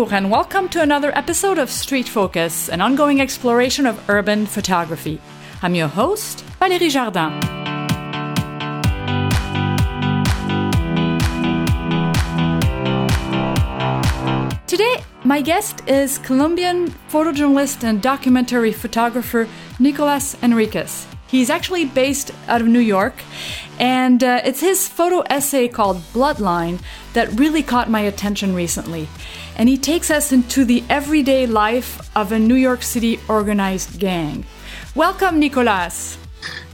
Bonjour, and welcome to another episode of Street Focus, an ongoing exploration of urban photography. I'm your host, Valérie Jardin. Today, my guest is Colombian photojournalist and documentary photographer Nicolas Enriquez. He's actually based out of New York, and uh, it's his photo essay called Bloodline that really caught my attention recently. And he takes us into the everyday life of a New York City organized gang. Welcome, Nicolas.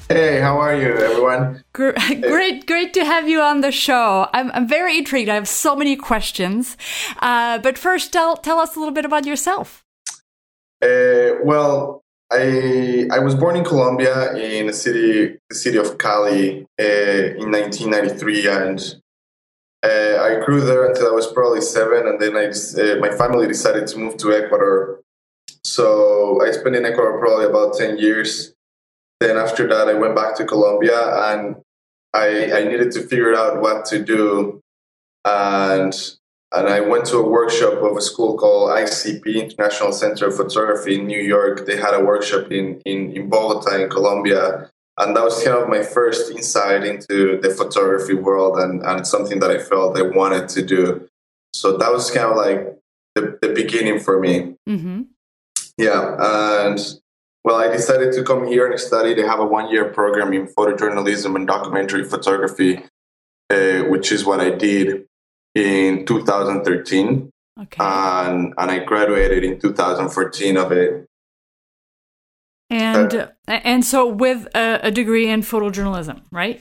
Hey, how are you, everyone? Great, great to have you on the show. I'm, I'm very intrigued. I have so many questions. Uh, but first, tell, tell us a little bit about yourself. Uh, well, I I was born in Colombia in the city the city of Cali uh, in 1993, and uh, I grew there until I was probably seven, and then I uh, my family decided to move to Ecuador. So I spent in Ecuador probably about 10 years. Then after that, I went back to Colombia, and I I needed to figure out what to do, and and I went to a workshop of a school called ICP, International Center of Photography in New York. They had a workshop in, in, in Bogota, in Colombia. And that was kind of my first insight into the photography world and, and something that I felt I wanted to do. So that was kind of like the, the beginning for me. Mm-hmm. Yeah. And well, I decided to come here and study. They have a one year program in photojournalism and documentary photography, uh, which is what I did in 2013. Okay. And, and I graduated in 2014 of it. And uh, and so with a, a, degree in photojournalism, right?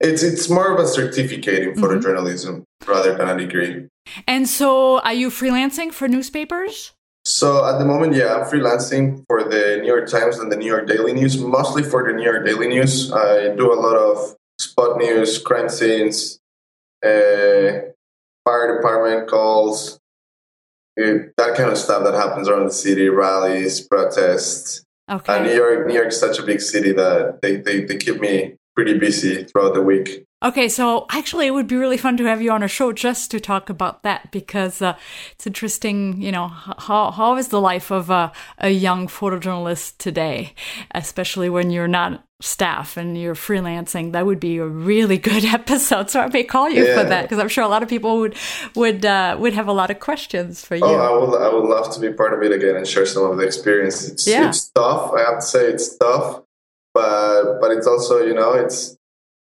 It's it's more of a certificate in mm-hmm. photojournalism mm-hmm. rather than a degree. And so, are you freelancing for newspapers? So at the moment, yeah, I'm freelancing for the New York Times and the New York Daily News, mostly for the New York Daily News. I do a lot of spot news, crime scenes, uh, fire department calls, it, that kind of stuff that happens around the city, rallies, protests. Okay. And New York, New York's such a big city that they, they, they keep me pretty busy throughout the week. Okay, so actually, it would be really fun to have you on a show just to talk about that because uh, it's interesting. You know, how how is the life of a, a young photojournalist today, especially when you're not staff and you're freelancing? That would be a really good episode. So I may call you yeah. for that because I'm sure a lot of people would would uh, would have a lot of questions for you. Oh, I would I would love to be part of it again and share some of the experience. It's, yeah. it's tough. I have to say it's tough, but but it's also you know it's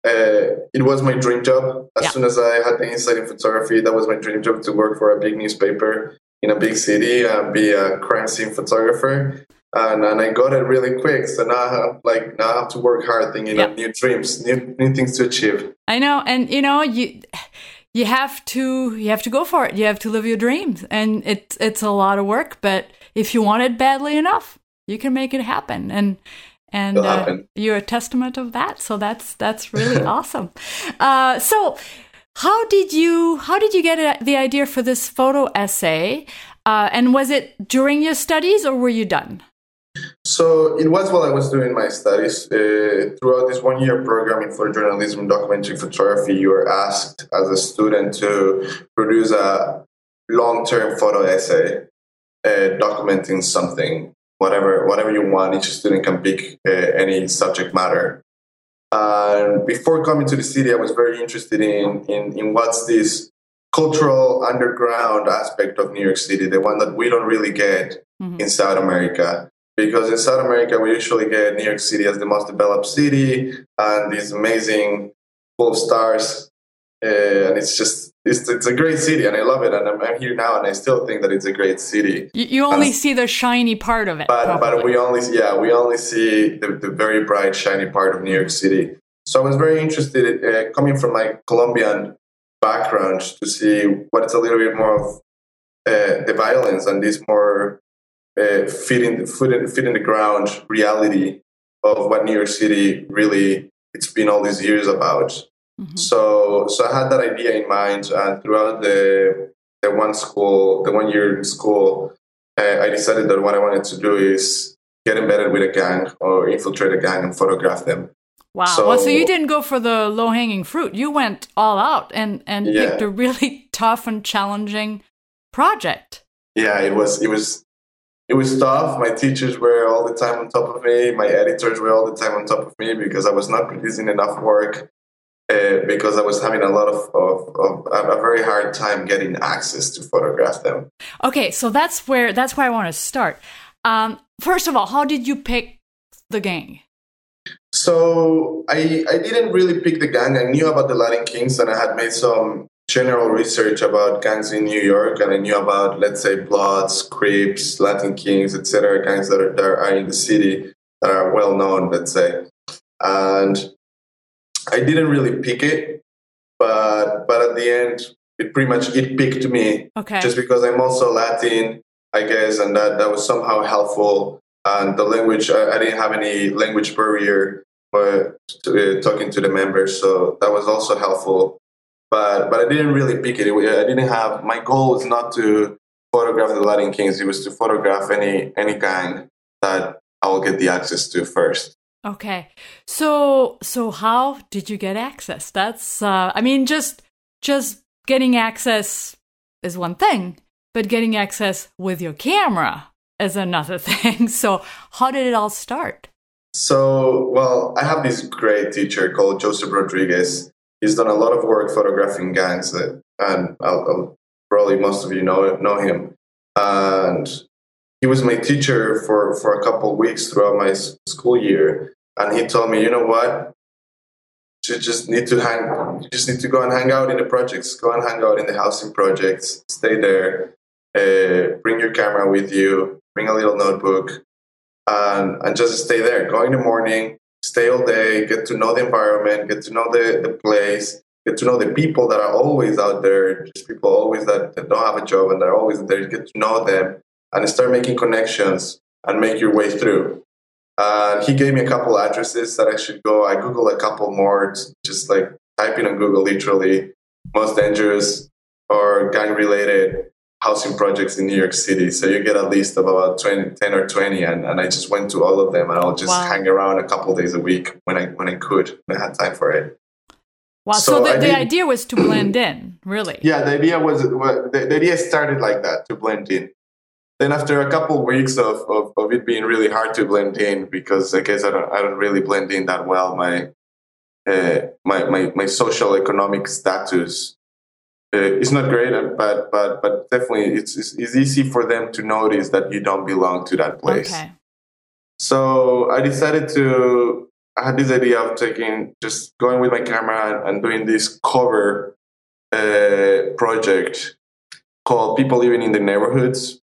uh, it was my dream job. As yeah. soon as I had the insight in photography, that was my dream job to work for a big newspaper in a big city and be a crime scene photographer. And, and I got it really quick. So now I have, like now I have to work hard, thinking yeah. of new dreams, new new things to achieve. I know, and you know you you have to you have to go for it. You have to live your dreams, and it's it's a lot of work. But if you want it badly enough, you can make it happen. And and uh, you're a testament of that. So that's that's really awesome. Uh, so how did you how did you get the idea for this photo essay? Uh, and was it during your studies or were you done? So it was while I was doing my studies. Uh, throughout this one year program in photojournalism and documentary photography, you were asked as a student to produce a long term photo essay uh, documenting something whatever whatever you want. Each student can pick uh, any subject matter. And before coming to the city, I was very interested in, in, in what's this cultural underground aspect of New York City, the one that we don't really get mm-hmm. in South America. Because in South America, we usually get New York City as the most developed city and these amazing full of stars. Uh, and it's just it's, it's a great city and I love it. And I'm, I'm, here now and I still think that it's a great city. You, you only see the shiny part of it. But, but we only, yeah, we only see the, the very bright, shiny part of New York City. So I was very interested, uh, coming from my Colombian background, to see what is a little bit more of uh, the violence and this more uh, fit, in, fit, in, fit in the ground reality of what New York City really it's been all these years about. Mm-hmm. So, so I had that idea in mind, and throughout the the one school, the one year in school, uh, I decided that what I wanted to do is get embedded with a gang or infiltrate a gang and photograph them. Wow. So, well, so you didn't go for the low hanging fruit. You went all out and and yeah. picked a really tough and challenging project. yeah, it was it was it was tough. My teachers were all the time on top of me. My editors were all the time on top of me because I was not producing enough work. Uh, because I was having a lot of, of, of, a very hard time getting access to photograph them. Okay, so that's where that's where I want to start. Um, first of all, how did you pick the gang? So I I didn't really pick the gang. I knew about the Latin Kings and I had made some general research about gangs in New York, and I knew about, let's say, Bloods, Crips, Latin Kings, etc., gangs that are, that are in the city that are well known, let's say. And I didn't really pick it, but but at the end, it pretty much it picked me. Okay. Just because I'm also Latin, I guess, and that that was somehow helpful. And the language, I, I didn't have any language barrier, but to, uh, talking to the members, so that was also helpful but but I didn't really pick it. I didn't have my goal was not to photograph the Latin Kings. It was to photograph any any gang that I will get the access to first. Okay, so so how did you get access? That's uh, I mean just just getting access is one thing, but getting access with your camera is another thing. So how did it all start? So well, I have this great teacher called Joseph Rodriguez he's done a lot of work photographing gangs, that, and I'll, I'll, probably most of you know know him. And he was my teacher for for a couple of weeks throughout my school year, and he told me, you know what, you just need to hang, you just need to go and hang out in the projects, go and hang out in the housing projects, stay there, uh, bring your camera with you, bring a little notebook, and and just stay there. Go in the morning, stay all day, get to know the environment, get to know the, the place, get to know the people that are always out there, just people always that, that don't have a job and they're always there, get to know them and start making connections and make your way through. And he gave me a couple addresses that I should go. I Googled a couple more, just like typing on Google literally most dangerous or gang related housing projects in New York City. So you get a list of about 20, 10 or 20. And, and I just went to all of them and I'll just wow. hang around a couple days a week when I, when I could, when I had time for it. Wow. So, so the, the idea was to blend in, really? Yeah, the idea was, the, the idea started like that, to blend in. Then after a couple of weeks of, of, of, it being really hard to blend in, because I guess I don't, I don't really blend in that well, my, uh, my, my, my social economic status uh, it's not great, but but but definitely it's, it's, it's easy for them to notice that you don't belong to that place. Okay. So I decided to. I had this idea of taking just going with my camera and, and doing this cover uh, project called "People Living in the Neighborhoods,"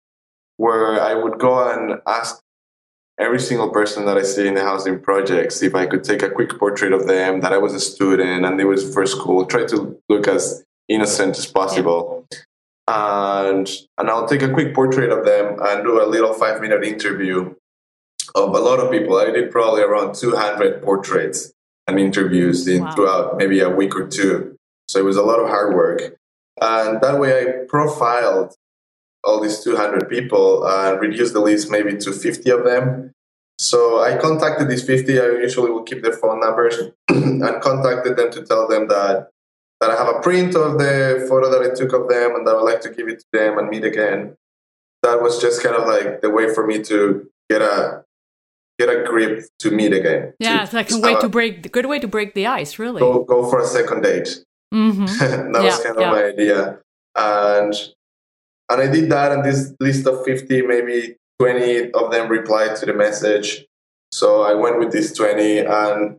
where I would go and ask every single person that I see in the housing projects if I could take a quick portrait of them, that I was a student and they was for school, try to look as innocent as possible. And and I'll take a quick portrait of them and do a little five minute interview of a lot of people. I did probably around 200 portraits and interviews in wow. throughout maybe a week or two. So it was a lot of hard work. And that way I profiled all these 200 people and reduced the list maybe to 50 of them. So I contacted these 50. I usually will keep their phone numbers and contacted them to tell them that that I have a print of the photo that I took of them and that I would like to give it to them and meet again. That was just kind of like the way for me to get a get a grip to meet again. Yeah, it's like a way to break good way to break the ice, really. Go go for a second date. Mm-hmm. that yeah, was kind of yeah. my idea. And and I did that and this list of 50, maybe 20 of them replied to the message. So I went with these 20 and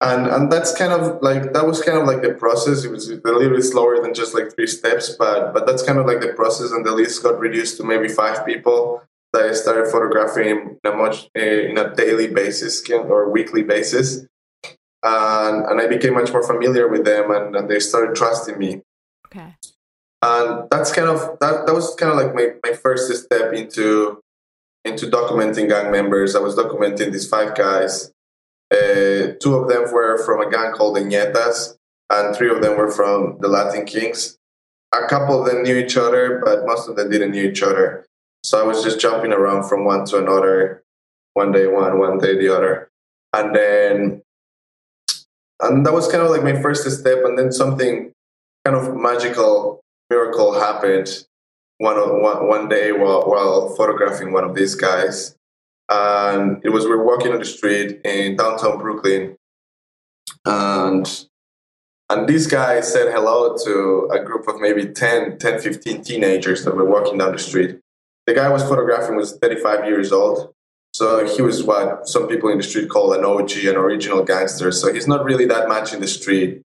and and that's kind of like that was kind of like the process. It was a little bit slower than just like three steps but but that's kind of like the process and the list got reduced to maybe five people that i started photographing in a much eh, in a daily basis or weekly basis. And and i became much more familiar with them and, and they started trusting me. Okay and that's kind of that, that was kind of like my, my first step into into documenting gang members i was documenting these five guys uh, two of them were from a gang called the Ñetas, and three of them were from the Latin Kings. A couple of them knew each other, but most of them didn't know each other. So I was just jumping around from one to another, one day one, one day the other. And then, and that was kind of like my first step. And then something kind of magical, miracle happened one, one, one day while, while photographing one of these guys. And it was, we were walking on the street in downtown Brooklyn. And, and this guy said hello to a group of maybe 10, 10, 15 teenagers that were walking down the street. The guy was photographing was 35 years old. So he was what some people in the street call an OG, an original gangster. So he's not really that much in the street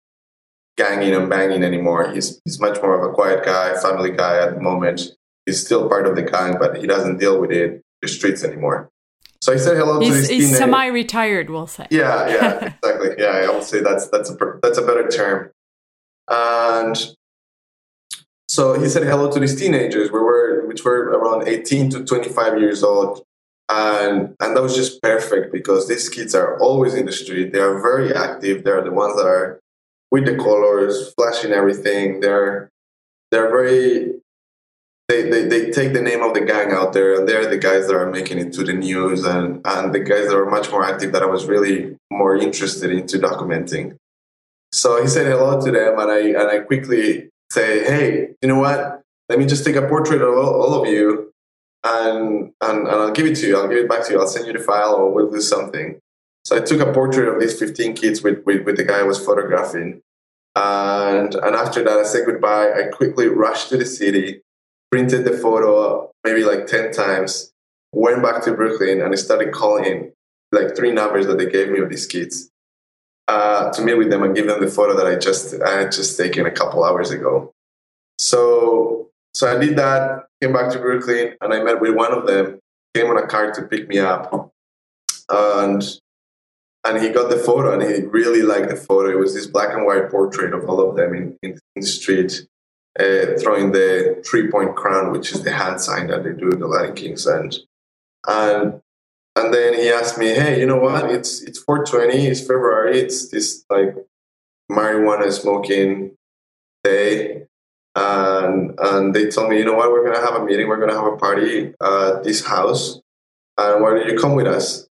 ganging and banging anymore. He's he's much more of a quiet guy, family guy at the moment. He's still part of the gang, but he doesn't deal with it the streets anymore. So I said hello he's, to He's semi-retired, we'll say. Yeah, yeah, exactly. Yeah, I would say that's that's a that's a better term. And so he said hello to these teenagers, we were which were around 18 to 25 years old. And and that was just perfect because these kids are always in the street. They are very active. They're the ones that are with the colors, flashing everything. They're they're very they, they, they take the name of the gang out there and they're the guys that are making it to the news and, and the guys that are much more active that I was really more interested into documenting. So he said hello to them and I and I quickly say, hey, you know what? Let me just take a portrait of all, all of you and, and and I'll give it to you. I'll give it back to you. I'll send you the file or we'll do something. So I took a portrait of these 15 kids with, with, with the guy I was photographing. And, and after that, I said goodbye. I quickly rushed to the city, printed the photo maybe like 10 times, went back to Brooklyn, and I started calling like three numbers that they gave me of these kids uh, to meet with them and give them the photo that I just I had just taken a couple hours ago. So so I did that, came back to Brooklyn, and I met with one of them, came on a car to pick me up. And and he got the photo and he really liked the photo. It was this black and white portrait of all of them in, in, the street, uh, throwing the three point crown, which is the hand sign that they do in the Latin Kings. And, and, and then he asked me, hey, you know what? It's, it's 420, it's February, it's this like marijuana smoking day. And, and they told me, you know what? We're going to have a meeting, we're going to have a party at this house. And why don't you come with us?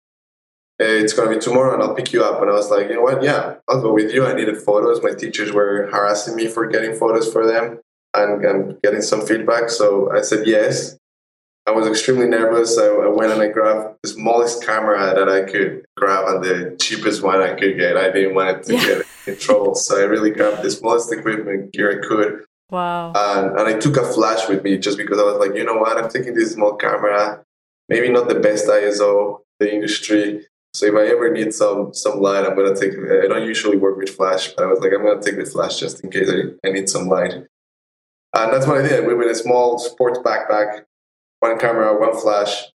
Uh, it's going to be tomorrow and I'll pick you up. And I was like, you know what? Yeah, I'll go with you. I needed photos. My teachers were harassing me for getting photos for them and, and getting some feedback. So I said yes. I was extremely nervous. I, I, went and I grabbed the smallest camera that I could grab and the cheapest one I could get. I didn't want it to yeah. get in trouble. So I really grabbed the smallest equipment gear I could. Wow. And, and I took a flash with me just because I was like, you know what? I'm taking this small camera, maybe not the best ISO, the industry so if I ever need some some light, I'm gonna take. I don't usually work with flash, but I was like, I'm gonna take the flash just in case I, I need some light. And that's what I did. We with a small sports backpack, one camera, one flash,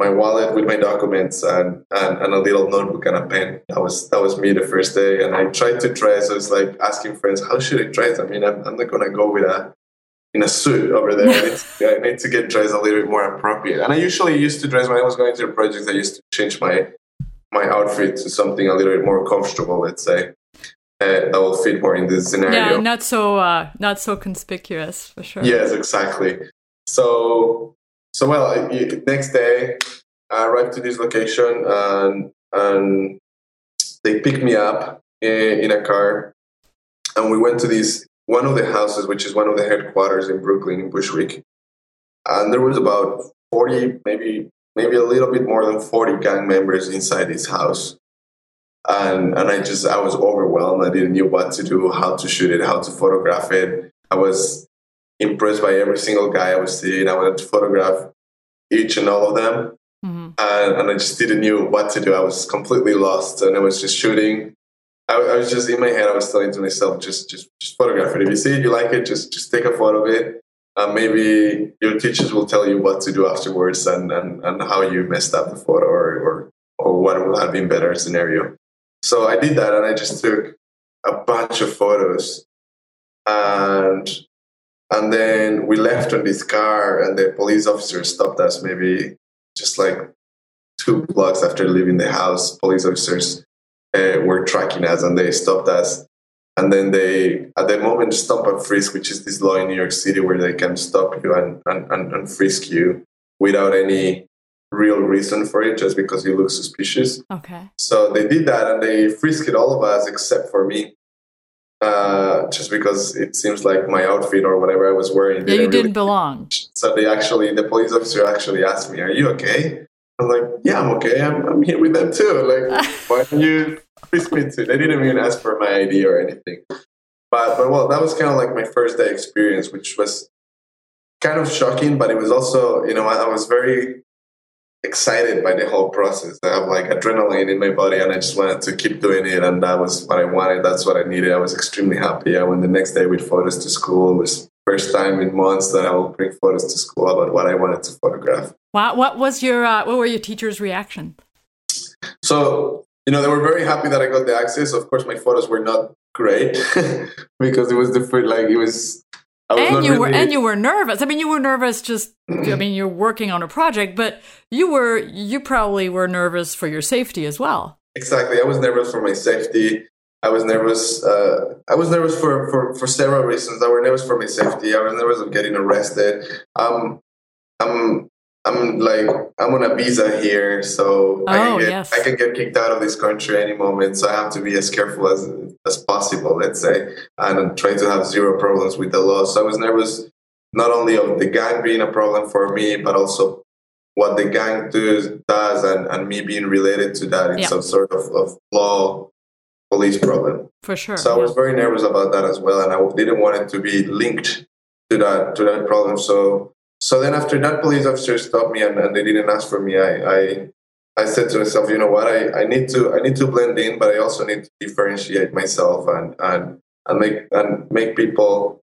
my wallet with my documents, and, and, and a little notebook and a pen. That was that was me the first day. And I tried to dress. I was like asking friends, how should I dress? I mean, I'm, I'm not gonna go with a in a suit over there. I need, to, I need to get dressed a little bit more appropriate. And I usually used to dress when I was going to the projects. I used to change my my outfit to something a little bit more comfortable, let's say. Uh, that will fit more in this scenario. Yeah, not so uh, not so conspicuous for sure. Yes, exactly. So so well, next day I arrived to this location and and they picked me up in, in a car and we went to this one of the houses, which is one of the headquarters in Brooklyn in Bushwick. And there was about 40, maybe maybe a little bit more than 40 gang members inside this house. And, and I just, I was overwhelmed. I didn't know what to do, how to shoot it, how to photograph it. I was impressed by every single guy I was seeing. I wanted to photograph each and all of them. Mm-hmm. And, and I just didn't know what to do. I was completely lost and I was just shooting. I, I, was just in my head, I was telling to myself, just, just, just photograph it. If you see it, you like it, just, just take a photo of it maybe your teachers will tell you what to do afterwards and, and, and how you messed up the photo or, or, or what would have been better scenario. So I did that and I just took a bunch of photos and and then we left on this car and the police officer stopped us maybe just like two blocks after leaving the house. Police officers uh, were tracking us and they stopped us and then they at the moment stop and frisk which is this law in new york city where they can stop you and, and, and, and frisk you without any real reason for it just because you look suspicious okay so they did that and they frisked all of us except for me uh, just because it seems like my outfit or whatever I was wearing. Yeah, you didn't belong. So they actually, the police officer actually asked me, "Are you okay?" I was like, "Yeah, I'm okay. I'm, I'm here with them too. Like, why don't you me too?" They didn't even ask for my ID or anything. But, but well, that was kind of like my first day experience, which was kind of shocking. But it was also, you know, I, I was very excited by the whole process. I have like adrenaline in my body, and I just wanted to keep doing it. And that was what I wanted. That's what I needed. I was extremely happy. I went the next day with photos to school. It was first time in months that I will bring photos to school about what I wanted to photograph. Wow, what was your uh, what were your teachers' reaction? So you know they were very happy that I got the access. Of course, my photos were not great because it was the first like it was. I was And you were really- and you were nervous. I mean, you were nervous just. I mean, you're working on a project, but you were you probably were nervous for your safety as well. Exactly. I was nervous for my safety. I was nervous. Uh, I was nervous for, for, for several reasons. I was nervous for my safety. I was nervous of getting arrested. Um, I'm I'm like I'm on a visa here, so I Oh, can get yes. I can get kicked out of this country any moment. So I have to be as careful as as possible, let's say, and try to have zero problems with the law. So I was nervous not only of the gang being a problem for me, but also what the gang does, does and, and me being related to that in Yeah. some sort of, of law police problem. For sure. So I was very nervous about that as well, and I didn't want it to be linked to that to that problem. So so then after that, police officer stopped me and, and they didn't ask for me. I, I I said to myself, you know what, I, I need to I need to blend in, but I also need to differentiate myself and and and make and make people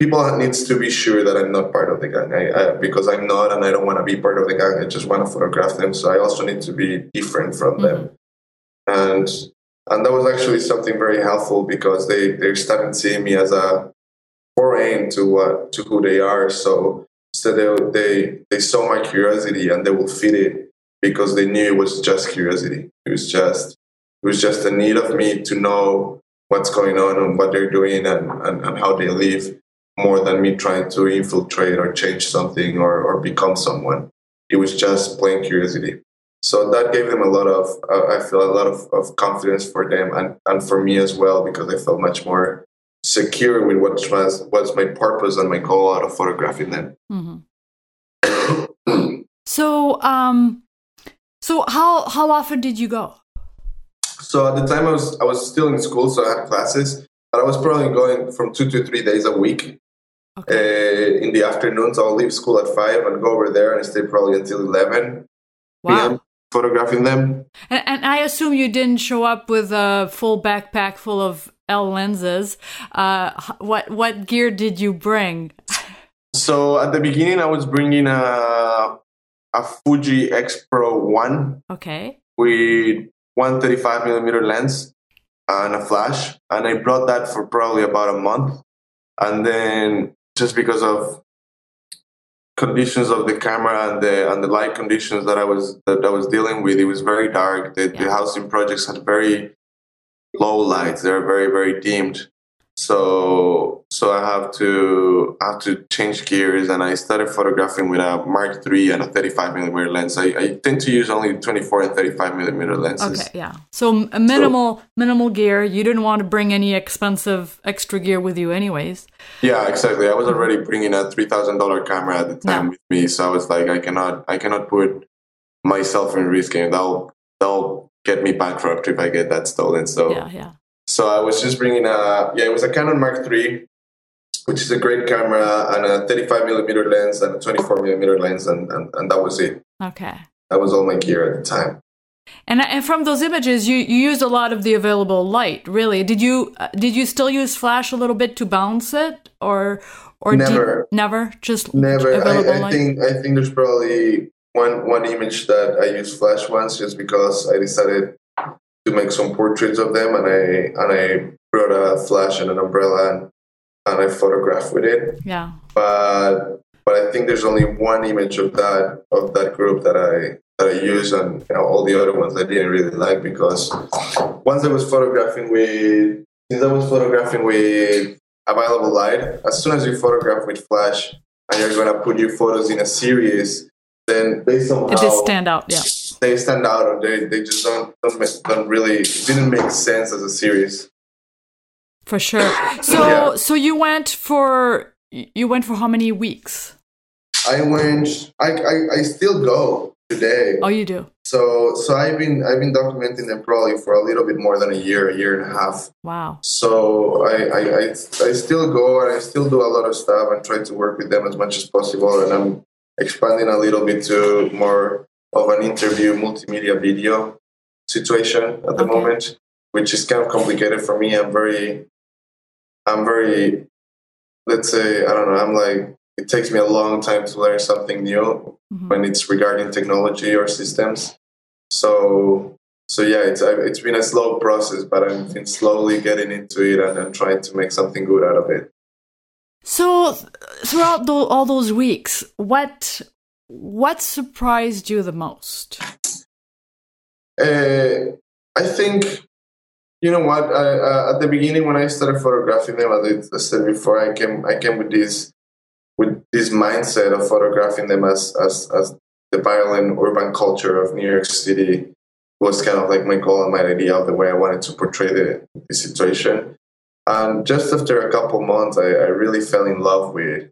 people needs to be sure that I'm not part of the gang. I, I, because I'm not, and I don't want to be part of the gang. I just want to photograph them. So I also need to be different from them. Mm-hmm. And and that was actually something very helpful because they they started seeing me as a foreign to what to who they are. So so they they they saw my curiosity and they will feed it because they knew it was just curiosity. It was just it was just a need of me to know what's going on and what they're doing and, and, and how they live more than me trying to infiltrate or change something or, or become someone. It was just plain curiosity. So that gave them a lot of, uh, I feel a lot of, of confidence for them and, and for me as well, because I felt much more secure with what was, was my purpose and my goal out of photographing them. Mhm. So, um, so how how often did you go? So at the time I was I was still in school, so I had classes, but I was probably going from two to three days a week. Okay. Uh, in the afternoons, I'll leave school at five and go over there and stay probably until eleven Wow. p.m. photographing them. And, and I assume you didn't show up with a full backpack full of L lenses. Uh, what what gear did you bring? So at the beginning, I was bringing a a Fuji X Pro One Okay. with 135 millimeter lens and a flash, and I brought that for probably about a month, and then just because of conditions of the camera and the and the light conditions that I was that I was dealing with, it was very dark. The, the housing projects had very low lights; they're very very dimmed. So so I have to I have to change gears, and I started photographing with a Mark III and a 35 millimeter lens. I, I tend to use only 24 and 35 millimeter lenses. Okay. Yeah. So m- a minimal minimal gear. You didn't want to bring any expensive extra gear with you, anyways. Yeah, exactly. I was already bringing a three thousand dollar camera at the time with me, so I was like, I cannot, I cannot put myself in risk, and that'll that'll get me bankrupt if I get that stolen. So, Yeah. Yeah. so I was just bringing a yeah, it was a Canon Mark III, which is a great camera, and a thirty five millimeter lens and a twenty four millimeter lens, and, and and that was it. Okay. That was all my gear at the time. And, and from those images, you, you used a lot of the available light. Really, did you uh, did you still use flash a little bit to bounce it, or or did- Never. never, just Never. I, I think I think there's probably one one image that I used flash once just because I decided to make some portraits of them and I and I brought a flash and an umbrella and, and I photographed with it. yeah. But but I think there's only one image of that of that group that I that I use and you know, all the other ones I didn't really like because once I was photographing with since I was photographing with available light, as soon as you photograph with flash and you're gonna put your photos in a series, then they somehow did stand out. Yeah. they stand out or they, they just don't don't, make, don't really didn't make sense as a series. For sure. So Yeah. so you went for you went for how many weeks? I went. I, I I still go today. Oh, you do. So so I've been I've been documenting them probably for a little bit more than a year, a year and a half. Wow. So I I, I, I still go and I still do a lot of stuff and try to work with them as much as possible. And I'm expanding a little bit to more of an interview multimedia video situation at the Okay. moment, which is kind of complicated for me. I'm very I'm very let's say I don't know. I'm like it takes me a long time to learn something new Mhm. when it's regarding technology or systems. So so yeah, it's it's been a slow process, but I've been slowly getting into it and I'm trying to make something good out of it. So throughout tho- all those weeks, what what surprised you the most? Uh, I think you know what. I, uh, at the beginning, when I started photographing them, as I said before, I came I came with this with this mindset of photographing them as as as the violent urban culture of New York City was kind of like my goal and my idea of the way I wanted to portray the, the situation. And just after a couple months, I, I really fell in love with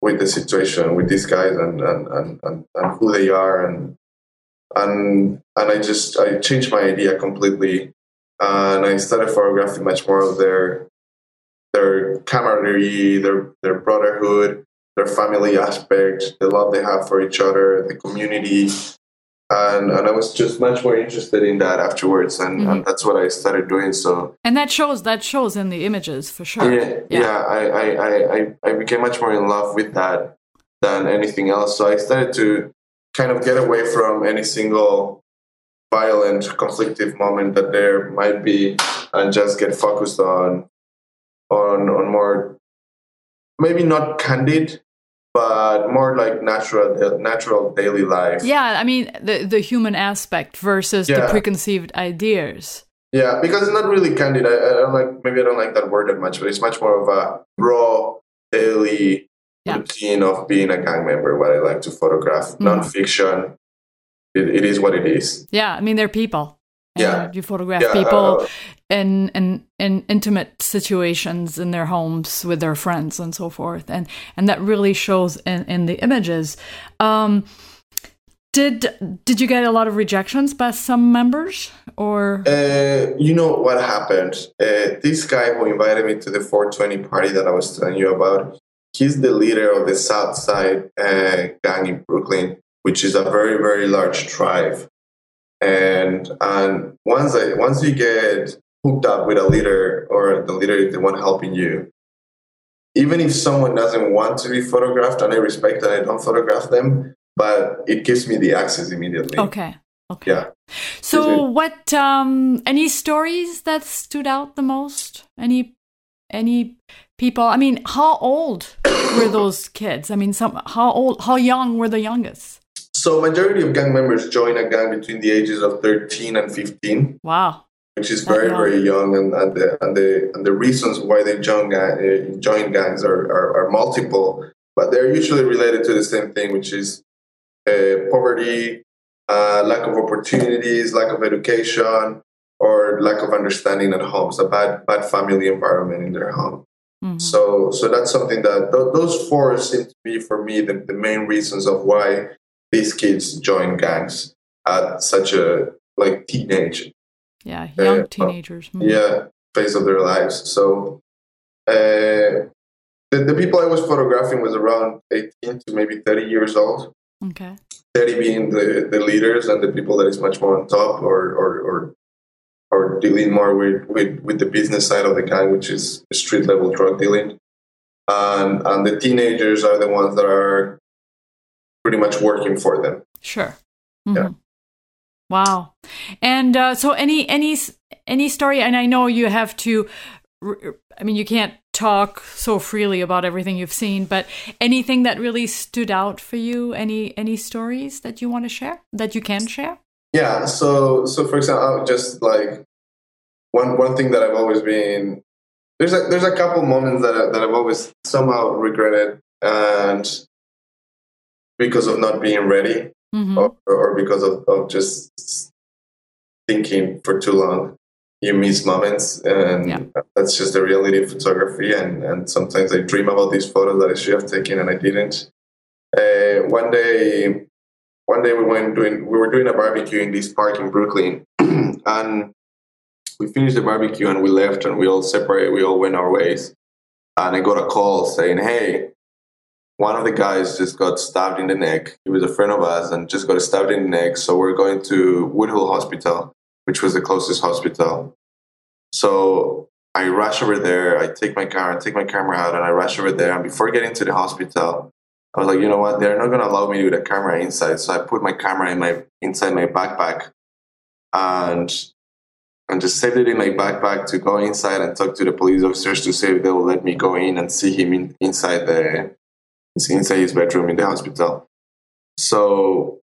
with the situation, with these guys, and and, and, and, and who they are, and and and I just I changed my idea completely, and I started photographing much more of their their camaraderie, their their brotherhood, their family aspect, the love they have for each other, the community, and and I was just much more interested in that afterwards, and, and mm-hmm. that's what I started doing. So And that shows that shows in the images for sure. yeah, yeah, I, I, I, I- I became much more in love with that than anything else. So I started to kind of get away from any single violent, conflictive moment that there might be, and just get focused on on on more maybe not candid, but more like natural natural daily life. Yeah, I mean the the human aspect versus the preconceived ideas. Yeah, because it's not really candid. I, I don't like maybe I don't like that word that much, but it's much more of a raw daily Yeah. routine of being a gang member. What I like to photograph, Mhm. nonfiction. It, it is what it is. Yeah, I mean they're people. Yeah. you photograph Yeah, people uh, in in in intimate situations in their homes with their friends and so forth, and and that really shows in in the images. Um, did did you get a lot of rejections by some members or? Uh, you know what happened? Uh, this guy who invited me to the 420 party that I was telling you about, he's the leader of the South Side uh, gang in Brooklyn, which is a very very large tribe. And and once I once you get hooked up with a leader or the leader is the one helping you, even if someone doesn't want to be photographed, and I respect that I don't photograph them, but it gives me the access immediately. Okay. Okay. Yeah. So, what? Um, any stories that stood out the most? Any, any people? I mean, how old were those kids? I mean, some how old? How young were the youngest? So majority of gang members join a gang between the ages of 13 and 15, Wow. which is very, young. very young. And, and, the, and, the, and the reasons why they join, gang, uh, join gangs are, are, are multiple, but they're usually related to the same thing, which is uh, poverty, uh, lack of opportunities, lack of education, or lack of understanding at home. So bad, bad family environment in their home. Mhm. So, so that's something that th- those four seem to be for me the, the main reasons of why these kids join gangs at such a like teenage Yeah, young uh, teenagers. Mhm. yeah phase of their lives. So, uh, the the people I was photographing was around eighteen to maybe thirty years old. Okay. 30 being the, the leaders and the people that is much more on top or or or, or dealing more with, with, with the business side of the gang, which is street level drug dealing. And and the teenagers are the ones that are pretty much working for them. Sure. Yeah. Mhm. Wow. And uh, so, any any any story? And I know you have to. I mean, you can't talk so freely about everything you've seen, but anything that really stood out for you? Any any stories that you want to share that you can share? Yeah. So so for example, just like one one thing that I've always been there's a there's a couple moments that I, that I've always somehow regretted and because of not being ready hmm or, or because of, of just thinking for too long. you miss moments, and Yeah. that's just the reality of photography. And and sometimes I dream about these photos that I should have taken and I didn't. Uh, one day, one day we went doing we were doing a barbecue in this park in Brooklyn, and we finished the barbecue and we left and we all separated. We all went our ways, and I got a call saying, "Hey." One of the guys just got stabbed in the neck. He was a friend of ours and just got stabbed in the neck. So we're going to Woodhull Hospital which was the closest hospital. So I rush over there. I take my car, and take my camera out, and I rush over there. And before getting to the hospital, I was like, you know what? They're not gonna allow me do the camera inside. So I put my camera in my inside my backpack, and and just saved it in my backpack to go inside and talk to the police officers to see if they will let me go in and see him in, inside the inside his bedroom in the hospital. So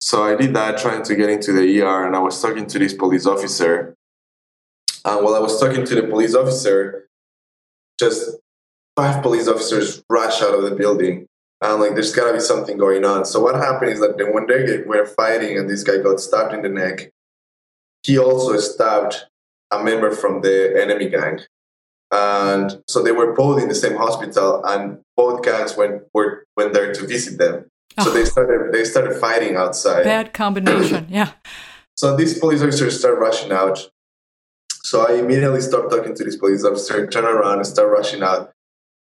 so I did that, trying to get into the ER, and I was talking to this police officer. And while I was talking to the police officer, just five police officers rush out of the building. And like, there's gotta be something going on. So what happened is that then when they were fighting and this guy got stabbed in the neck, he also stabbed a member from the enemy gang. And so they were both in the same hospital, and both gangs went were, went there to visit them. So Oh. they started they started fighting outside. Bad combination. Yeah. So these police officers start rushing out. So I immediately start talking to this police officer, turn around and start rushing out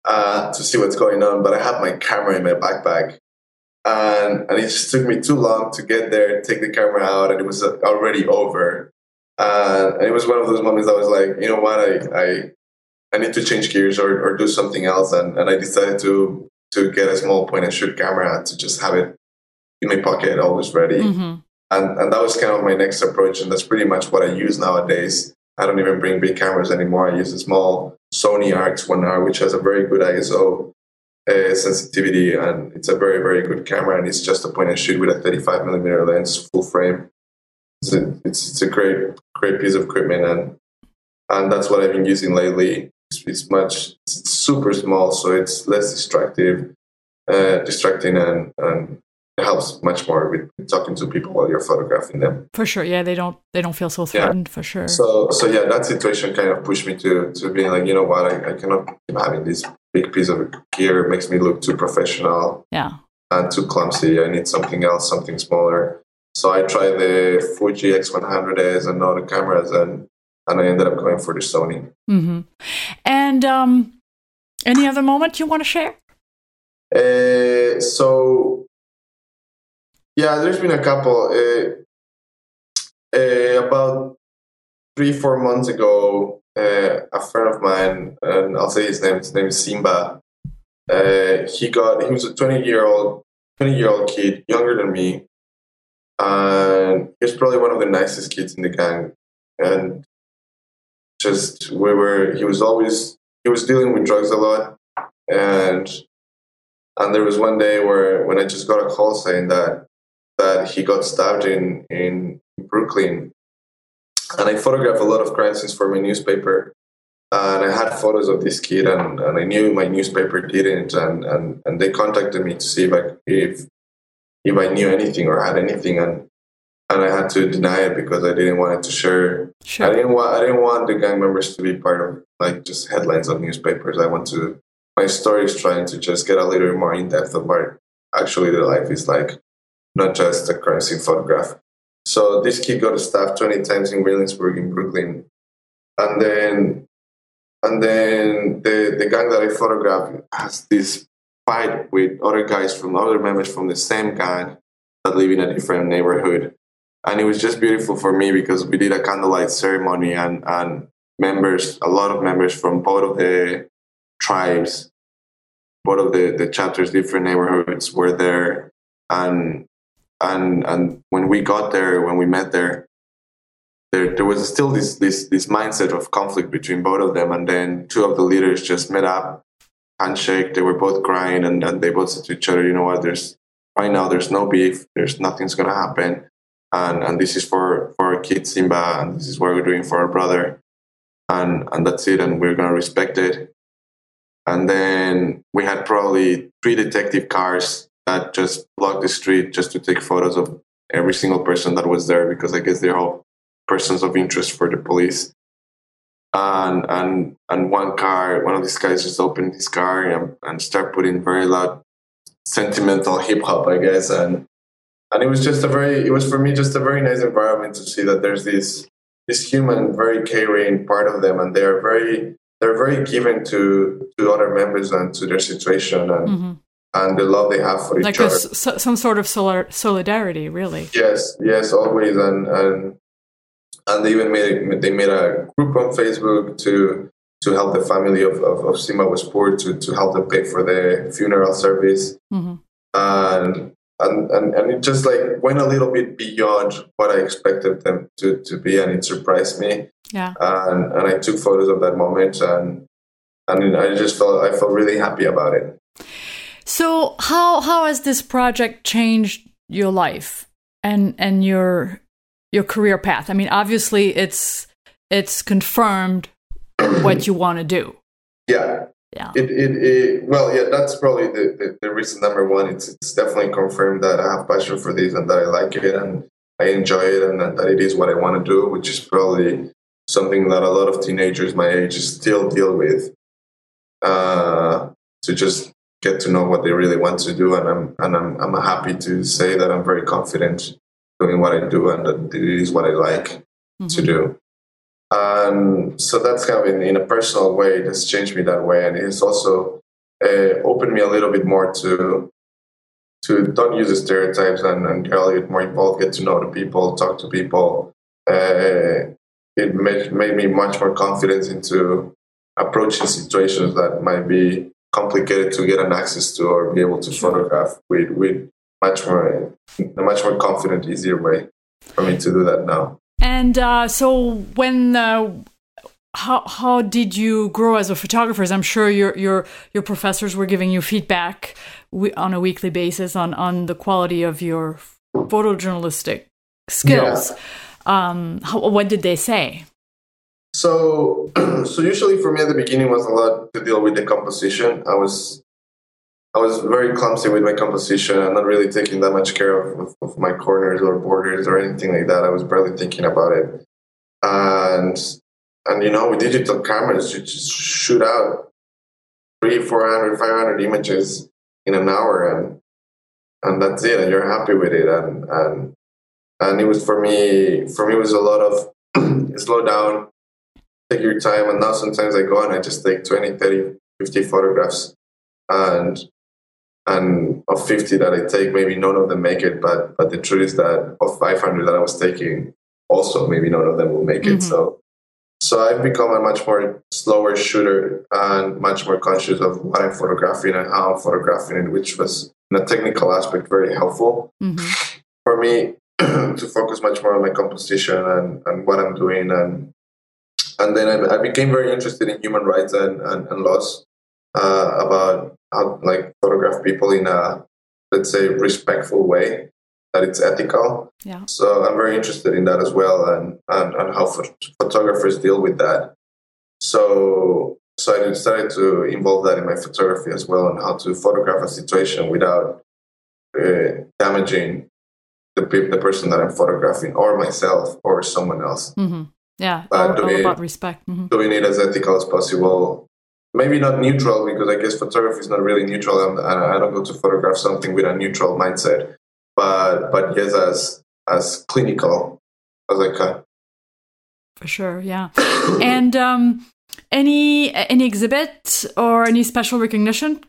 uh, to see what's going on. But I had my camera in my backpack. And, and it just took me too long to get there, take the camera out, and it was already over. Uh, and it was one of those moments I was like, you know what, I, I, I need to change gears or, or do something else. And, and I decided to, to get a small point and shoot camera to just have it in my pocket, always ready. Hmm and and that was kind of my next approach and that's pretty much what i use nowadays. I don't even bring big cameras anymore. I use a small sony rx1r which has a very good iso uh, sensitivity and it's a very very good camera and it's just a point and shoot with a 35 millimeter lens full frame. It's a, it's, it's a great great piece of equipment and and that's what i've been using lately it's, it's much it's super small so it's less distractive uh, distracting and and it helps much more with talking to people while you're photographing them. For sure. Yeah. They don't. They don't feel so threatened. For sure. So, so yeah, that situation kind of pushed me to to being like, you know what, I, I cannot keep having this big piece of gear. It makes me look too professional yeah. and too clumsy. I need something else, something smaller. So I tried the Fuji X100s and other cameras, and and I ended up going for the Sony. hmm And um, any other moment you want to share? Uh, so yeah, there's been a couple. Uh, uh, about three, four months ago, uh, a friend of mine, and I'll say his name. His name is Simba. Uh, he got. He was a 20 year old, 20 year old kid, younger than me, and he was probably one of the nicest kids in the gang. And just we were. He was always. He was dealing with drugs a lot, and and there was one day where when I just got a call saying that that he got stabbed in in Brooklyn, and I photographed a lot of crime scenes for my newspaper, and I had photos of this kid, and, and I knew my newspaper didn't, and, and and they contacted me to see if I if if I knew anything or had anything, and and I had to deny it because I didn't want it to share I didn't want I didn't want the gang members to be part of like just headlines of newspapers. I want to my story is trying to just get a little more in depth of what actually the life is like, not just a crime scene photograph. So this kid got stabbed twenty times in Williamsburg in Brooklyn, and then and then the the gang that I photographed has this fight with other guys from other members from the same gang that live in a different neighborhood and it was just beautiful for me because we did a candlelight ceremony and and members a lot of members from both of the tribes both of the the chapters different neighborhoods were there. And and and when we got there when we met there there, there was still this, this this mindset of conflict between both of them. And then two of the leaders just met up handshake they were both crying and, and they both said to each other you know what? There's right now there's no beef there's nothing's gonna happen and and this is for for our kid Simba, and this is what we're doing for our brother, and and that's it, and we're gonna respect it. And then we had probably three detective cars that just blocked the street just to take photos of every single person that was there because I guess they're all persons of interest for the police. And and and one car, one of these guys just opened his car and, and start putting very loud sentimental hip hop, I guess. And and it was just a very it was for me just a very nice environment to see that there's this this human, very caring part of them and they're very they're very given to to other members and to their situation and mm-hmm. and the love they have for like each other. Like some sort of solidarity, really. Yes, yes, always, and and and they even made they made a group on Facebook to to help the family of of, of Simba was poor to to help them pay for the funeral service, mm-hmm. and. And, and and it just like went a little bit beyond what I expected them to, to be, and it surprised me. Yeah. And and I took photos of that moment, and and I just felt I felt really happy about it. So how how has this project changed your life and and your your career path? I mean, obviously it's it's confirmed what you want to do. Yeah. Yeah. It, it, it, well, yeah, that's probably the, the, the, reason number one. It's, it's definitely confirmed that I have passion for this and that I like it and I enjoy it and that it is what I want to do, which is probably something that a lot of teenagers my age still deal with. Uh, to just get to know what they really want to do, and I'm and I'm I'm happy to say that I'm very confident doing what I do and that it is what I like mm-hmm. to do. And so that's kind of in, in a personal way, it has changed me that way. And it has also uh, opened me a little bit more to to don't use the stereotypes and, and get a little bit more involved, get to know the people, talk to people. Uh, it made, made me much more confident into approaching situations that might be complicated to get an access to or be able to photograph with, with much more a much more confident, easier way for me to do that now. And uh, so when uh, how how did you grow as a photographer? I'm sure your your your professors were giving you feedback on a weekly basis on on the quality of your photojournalistic skills. Yeah. Um, how, what did they say? So, so usually for me at the beginning was a lot to deal with the composition. I was I was very clumsy with my composition and not really taking that much care of, of, of, my corners or borders or anything like that. I was barely thinking about it. And and you know, with digital cameras, you just shoot out three, 400, 500 images in an hour, and and that's it. And you're happy with it. And and and it was for me. For me, it was a lot of slow down, take your time. And now sometimes I go and I just take 20, 30, 50 photographs, and and of 50 that I take, maybe none of them make it. But but the truth is that of 500 that I was taking, also maybe none of them will make it. Mm-hmm. So so I've become a much more slower shooter and much more conscious of what I'm photographing and how I'm photographing it, which was in a technical aspect very helpful mm-hmm. for me to focus much more on my composition and, and what I'm doing and and then I, I became very interested in human rights and, and, and laws uh, about how like photograph people in a let's say respectful way that it's ethical. Yeah. So i'm very interested in that as well and and, and how photographers deal with that. So so i decided to involve that in my photography as well and how to photograph a situation without uh, damaging the, the person that i'm photographing or myself or someone else. Mm-hmm. yeah all, all about respect. Mm-hmm. doing it as ethical as possible maybe not neutral because I guess photography is not really neutral, and I don't go to photograph something with a neutral mindset. But but yes, as as clinical as I can. For sure, yeah. and um, any any exhibit or any special recognition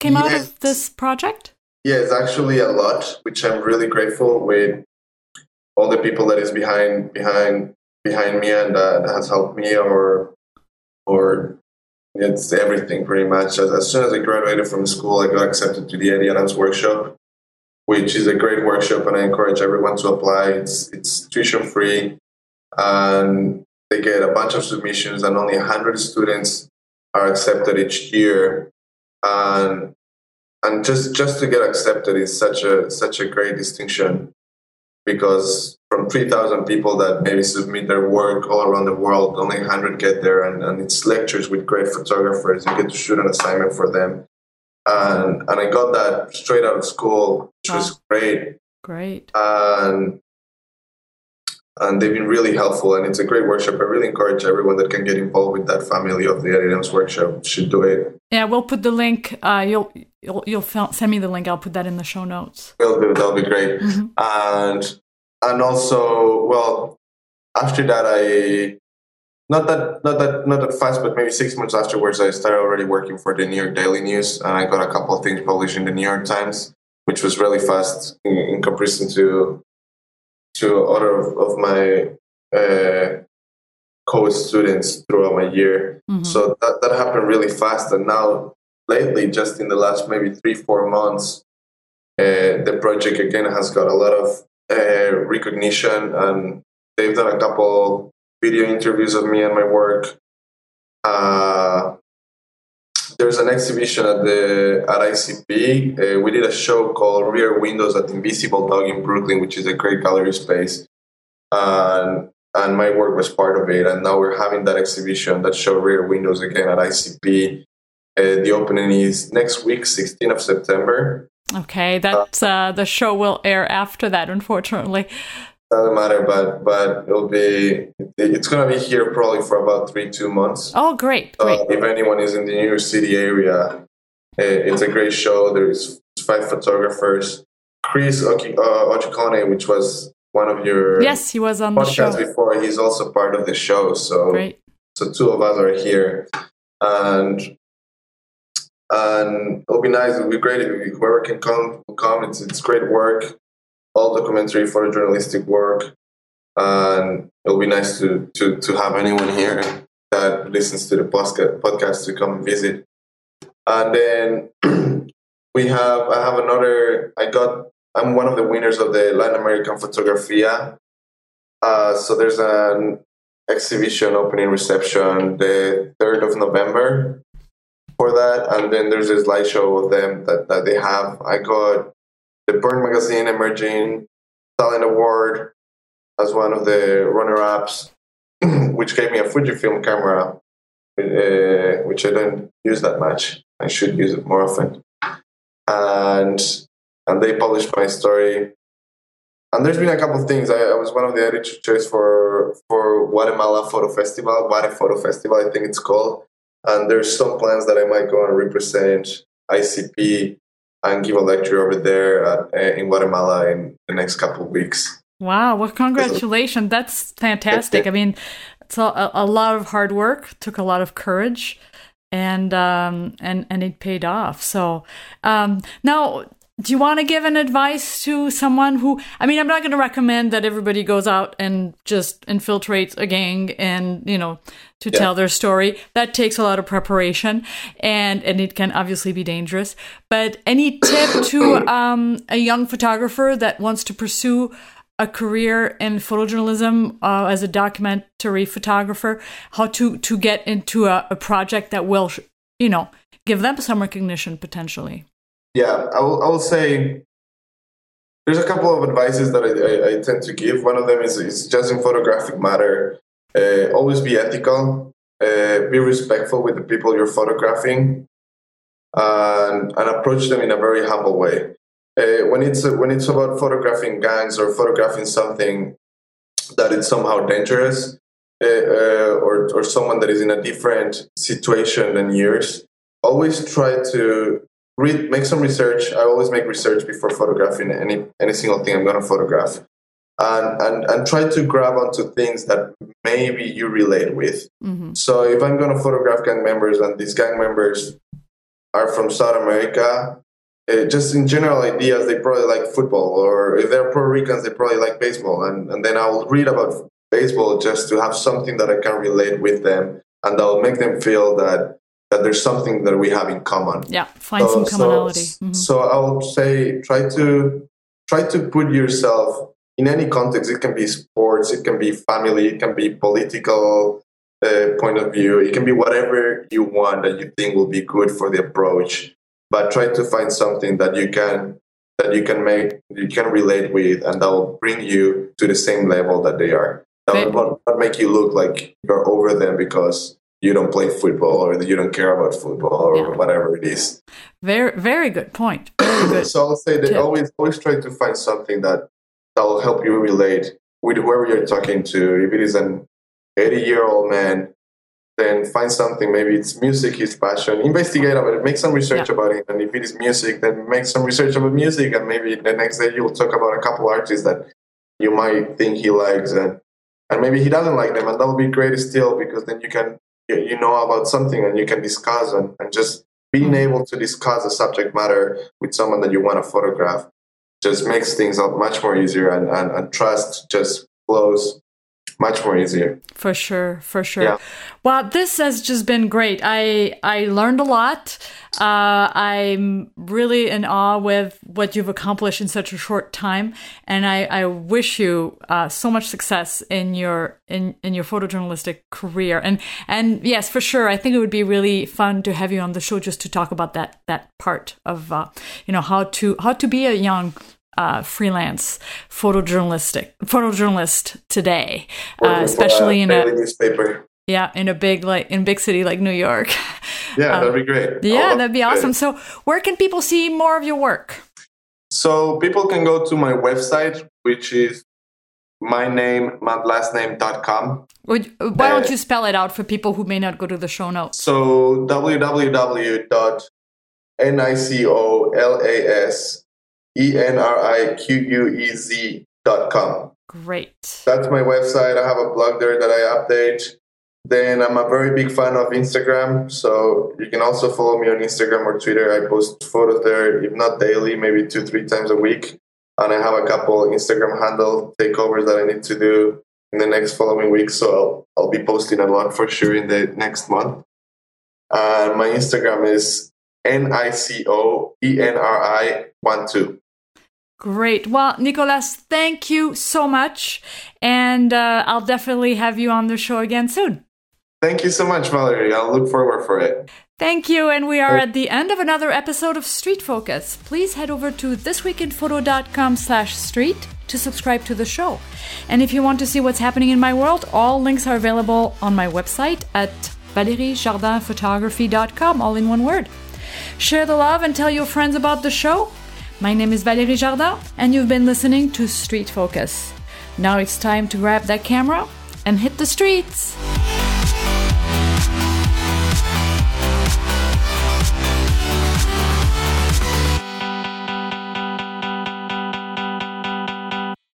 came yes. out of this project? Yes, actually a lot, which I'm really grateful with all the people that is behind behind behind me and uh, that has helped me or or it's everything pretty much. As, as, soon as I graduated from school, I got accepted to the Eddie Adams workshop, which is a great workshop, and I encourage everyone to apply. It's it's tuition free, and they get a bunch of submissions, and only 100 students are accepted each year. And and just just to get accepted is such a such a great distinction because from 3,000 people that maybe submit their work all around the world, only 100 get there. And, and it's lectures with great photographers. You get to shoot an assignment for them. And, and I got that straight out of school, which was great. Great. And, and they've been really helpful. And it's a great workshop. I really encourage everyone that can get involved with that family of the Eddie Adams workshop should do it. Yeah, we'll put the link. Uh, you'll you'll you'll send me the link. I'll put that in the show notes. Will do. That'll be great. Mm-hmm. And and also, well, after that, I not that not that not that fast, but maybe six months afterwards, I started already working for the New York Daily News, and I got a couple of things published in the New York Times, which was really fast in, in comparison to to other of, of my uh, co-students throughout my year. Mm-hmm. So that that happened really fast, and now lately, just in the last maybe three four months, uh, the project again has got a lot of uh, recognition, and they've done a couple video interviews of me and my work. Uh, there's an exhibition at the at ICP. Uh, we did a show called Rear Windows at Invisible Dog in Brooklyn, which is a great gallery space, and and my work was part of it. And now we're having that exhibition, that show Rear Windows again at ICP. Uh, the opening is next week, 16th of September. Okay, that's uh, the show will air after that, unfortunately doesn't matter, but but it'll be it's gonna be here probably for about three two months. Oh, great! great. Uh, if anyone is in the New York City area, it's a great show. There's five photographers. Chris Oki, uh, which was one of your yes, he was on the show before. He's also part of the show. So great. so two of us are here, and and it'll be nice. It'll be great if whoever can come come. It's it's great work all documentary photojournalistic work. And it'll be nice to, to, to have anyone here that listens to the podcast to come visit. And then we have, I have another, I got, I'm one of the winners of the Latin American Fotografia. Uh, so there's an exhibition opening reception the 3rd of November for that. And then there's a slideshow of them that, that they have. I got the Burn Magazine Emerging Talent Award as one of the runner-ups, which gave me a Fujifilm camera, uh, which I don't use that much. I should use it more often. And and they published my story. And there's been a couple of things. I, I was one of the editors for for Guatemala Photo Festival, Guate Photo Festival, I think it's called. And there's some plans that I might go and represent ICP and give a lecture over there at, uh, in Guatemala in the next couple of weeks. Wow! Well, congratulations. That's fantastic. I mean, it's a, a lot of hard work. Took a lot of courage, and um, and and it paid off. So um, now do you want to give an advice to someone who i mean i'm not going to recommend that everybody goes out and just infiltrates a gang and you know to yeah. tell their story. That takes a lot of preparation and and it can obviously be dangerous. But any tip to um, a young photographer that wants to pursue a career in photojournalism uh, as a documentary photographer how to to get into a, a project that will you know give them some recognition potentially yeah, I will, I will say there's a couple of advices that I, I, I, tend to give. One of them is, is just in photographic matter. Uh, always be ethical, uh, be respectful with the people you're photographing, and, and approach them in a very humble way. Uh, when it's when it's about photographing gangs or photographing something that is somehow dangerous, uh, uh, or or someone that is in a different situation than yours, always try to read, make some research. I always make research before photographing any any single thing I'm going to photograph, and and and try to grab onto things that maybe you relate with. Mm-hmm. So if I'm going to photograph gang members and these gang members are from South America, uh, just in general ideas, they probably like football, or if they're Puerto Ricans, they probably like baseball, and and then I'll read about baseball just to have something that I can relate with them, and I'll make them feel that that there's something that we have in common. Yeah, find so, some commonality. So, mm-hmm. so I would say try to try to put yourself in any context. It can be sports, it can be family, it can be political uh, point of view. It can be whatever you want that you think will be good for the approach. But try to find something that you can that you can make you can relate with, and that will bring you to the same level that they are. That will not make you look like you're over them because you don't play football or you don't care about football or yeah. whatever it is. Very, very good point. Very good. so I'll say that tip. always, always try to find something that that will help you relate with whoever you're talking to. If it is an 80 year old man, then find something. Maybe it's music, his passion. Investigate about it. Make some research yeah. about it. And if it is music, then make some research about music. And maybe the next day you'll talk about a couple artists that you might think he likes, and and maybe he doesn't like them, and that will be great still because then you can you, know about something and you can discuss and, and just being able to discuss the subject matter with someone that you want to photograph just makes things much more easier and, and, and trust just flows much more easier. For sure, for sure. Yeah. Well, this has just been great. I I learned a lot. Uh, I'm really in awe with what you've accomplished in such a short time, and I, I wish you uh, so much success in your in, in your photojournalistic career. And and yes, for sure, I think it would be really fun to have you on the show just to talk about that that part of uh, you know how to how to be a young uh, freelance photojournalistic photojournalist today, uh, especially in a newspaper. Yeah, in a big like in big city like New York. Yeah, that'd be great. Yeah, that'd be awesome. So, where can people see more of your work? So people can go to my website, which is my name, my last name.com. Why don't you spell it out for people who may not go to the show notes? So www.nicolas E N R I Q U E Z dot com. Great. That's my website. I have a blog there that I update. Then I'm a very big fan of Instagram. So you can also follow me on Instagram or Twitter. I post photos there, if not daily, maybe two, three times a week. And I have a couple Instagram handle takeovers that I need to do in the next following week. So I'll, I'll be posting a lot for sure in the next month. And my Instagram is N I C O E N R I 1 2. Great. Well, Nicolas, thank you so much. And uh, I'll definitely have you on the show again soon. Thank you so much, Valerie. I'll look forward for it. Thank you. And we are at the end of another episode of Street Focus. Please head over to thisweekinphoto.com slash street to subscribe to the show. And if you want to see what's happening in my world, all links are available on my website at valeriejardinphotography.com, all in one word. Share the love and tell your friends about the show. My name is Valérie Jardin, and you've been listening to Street Focus. Now it's time to grab that camera and hit the streets.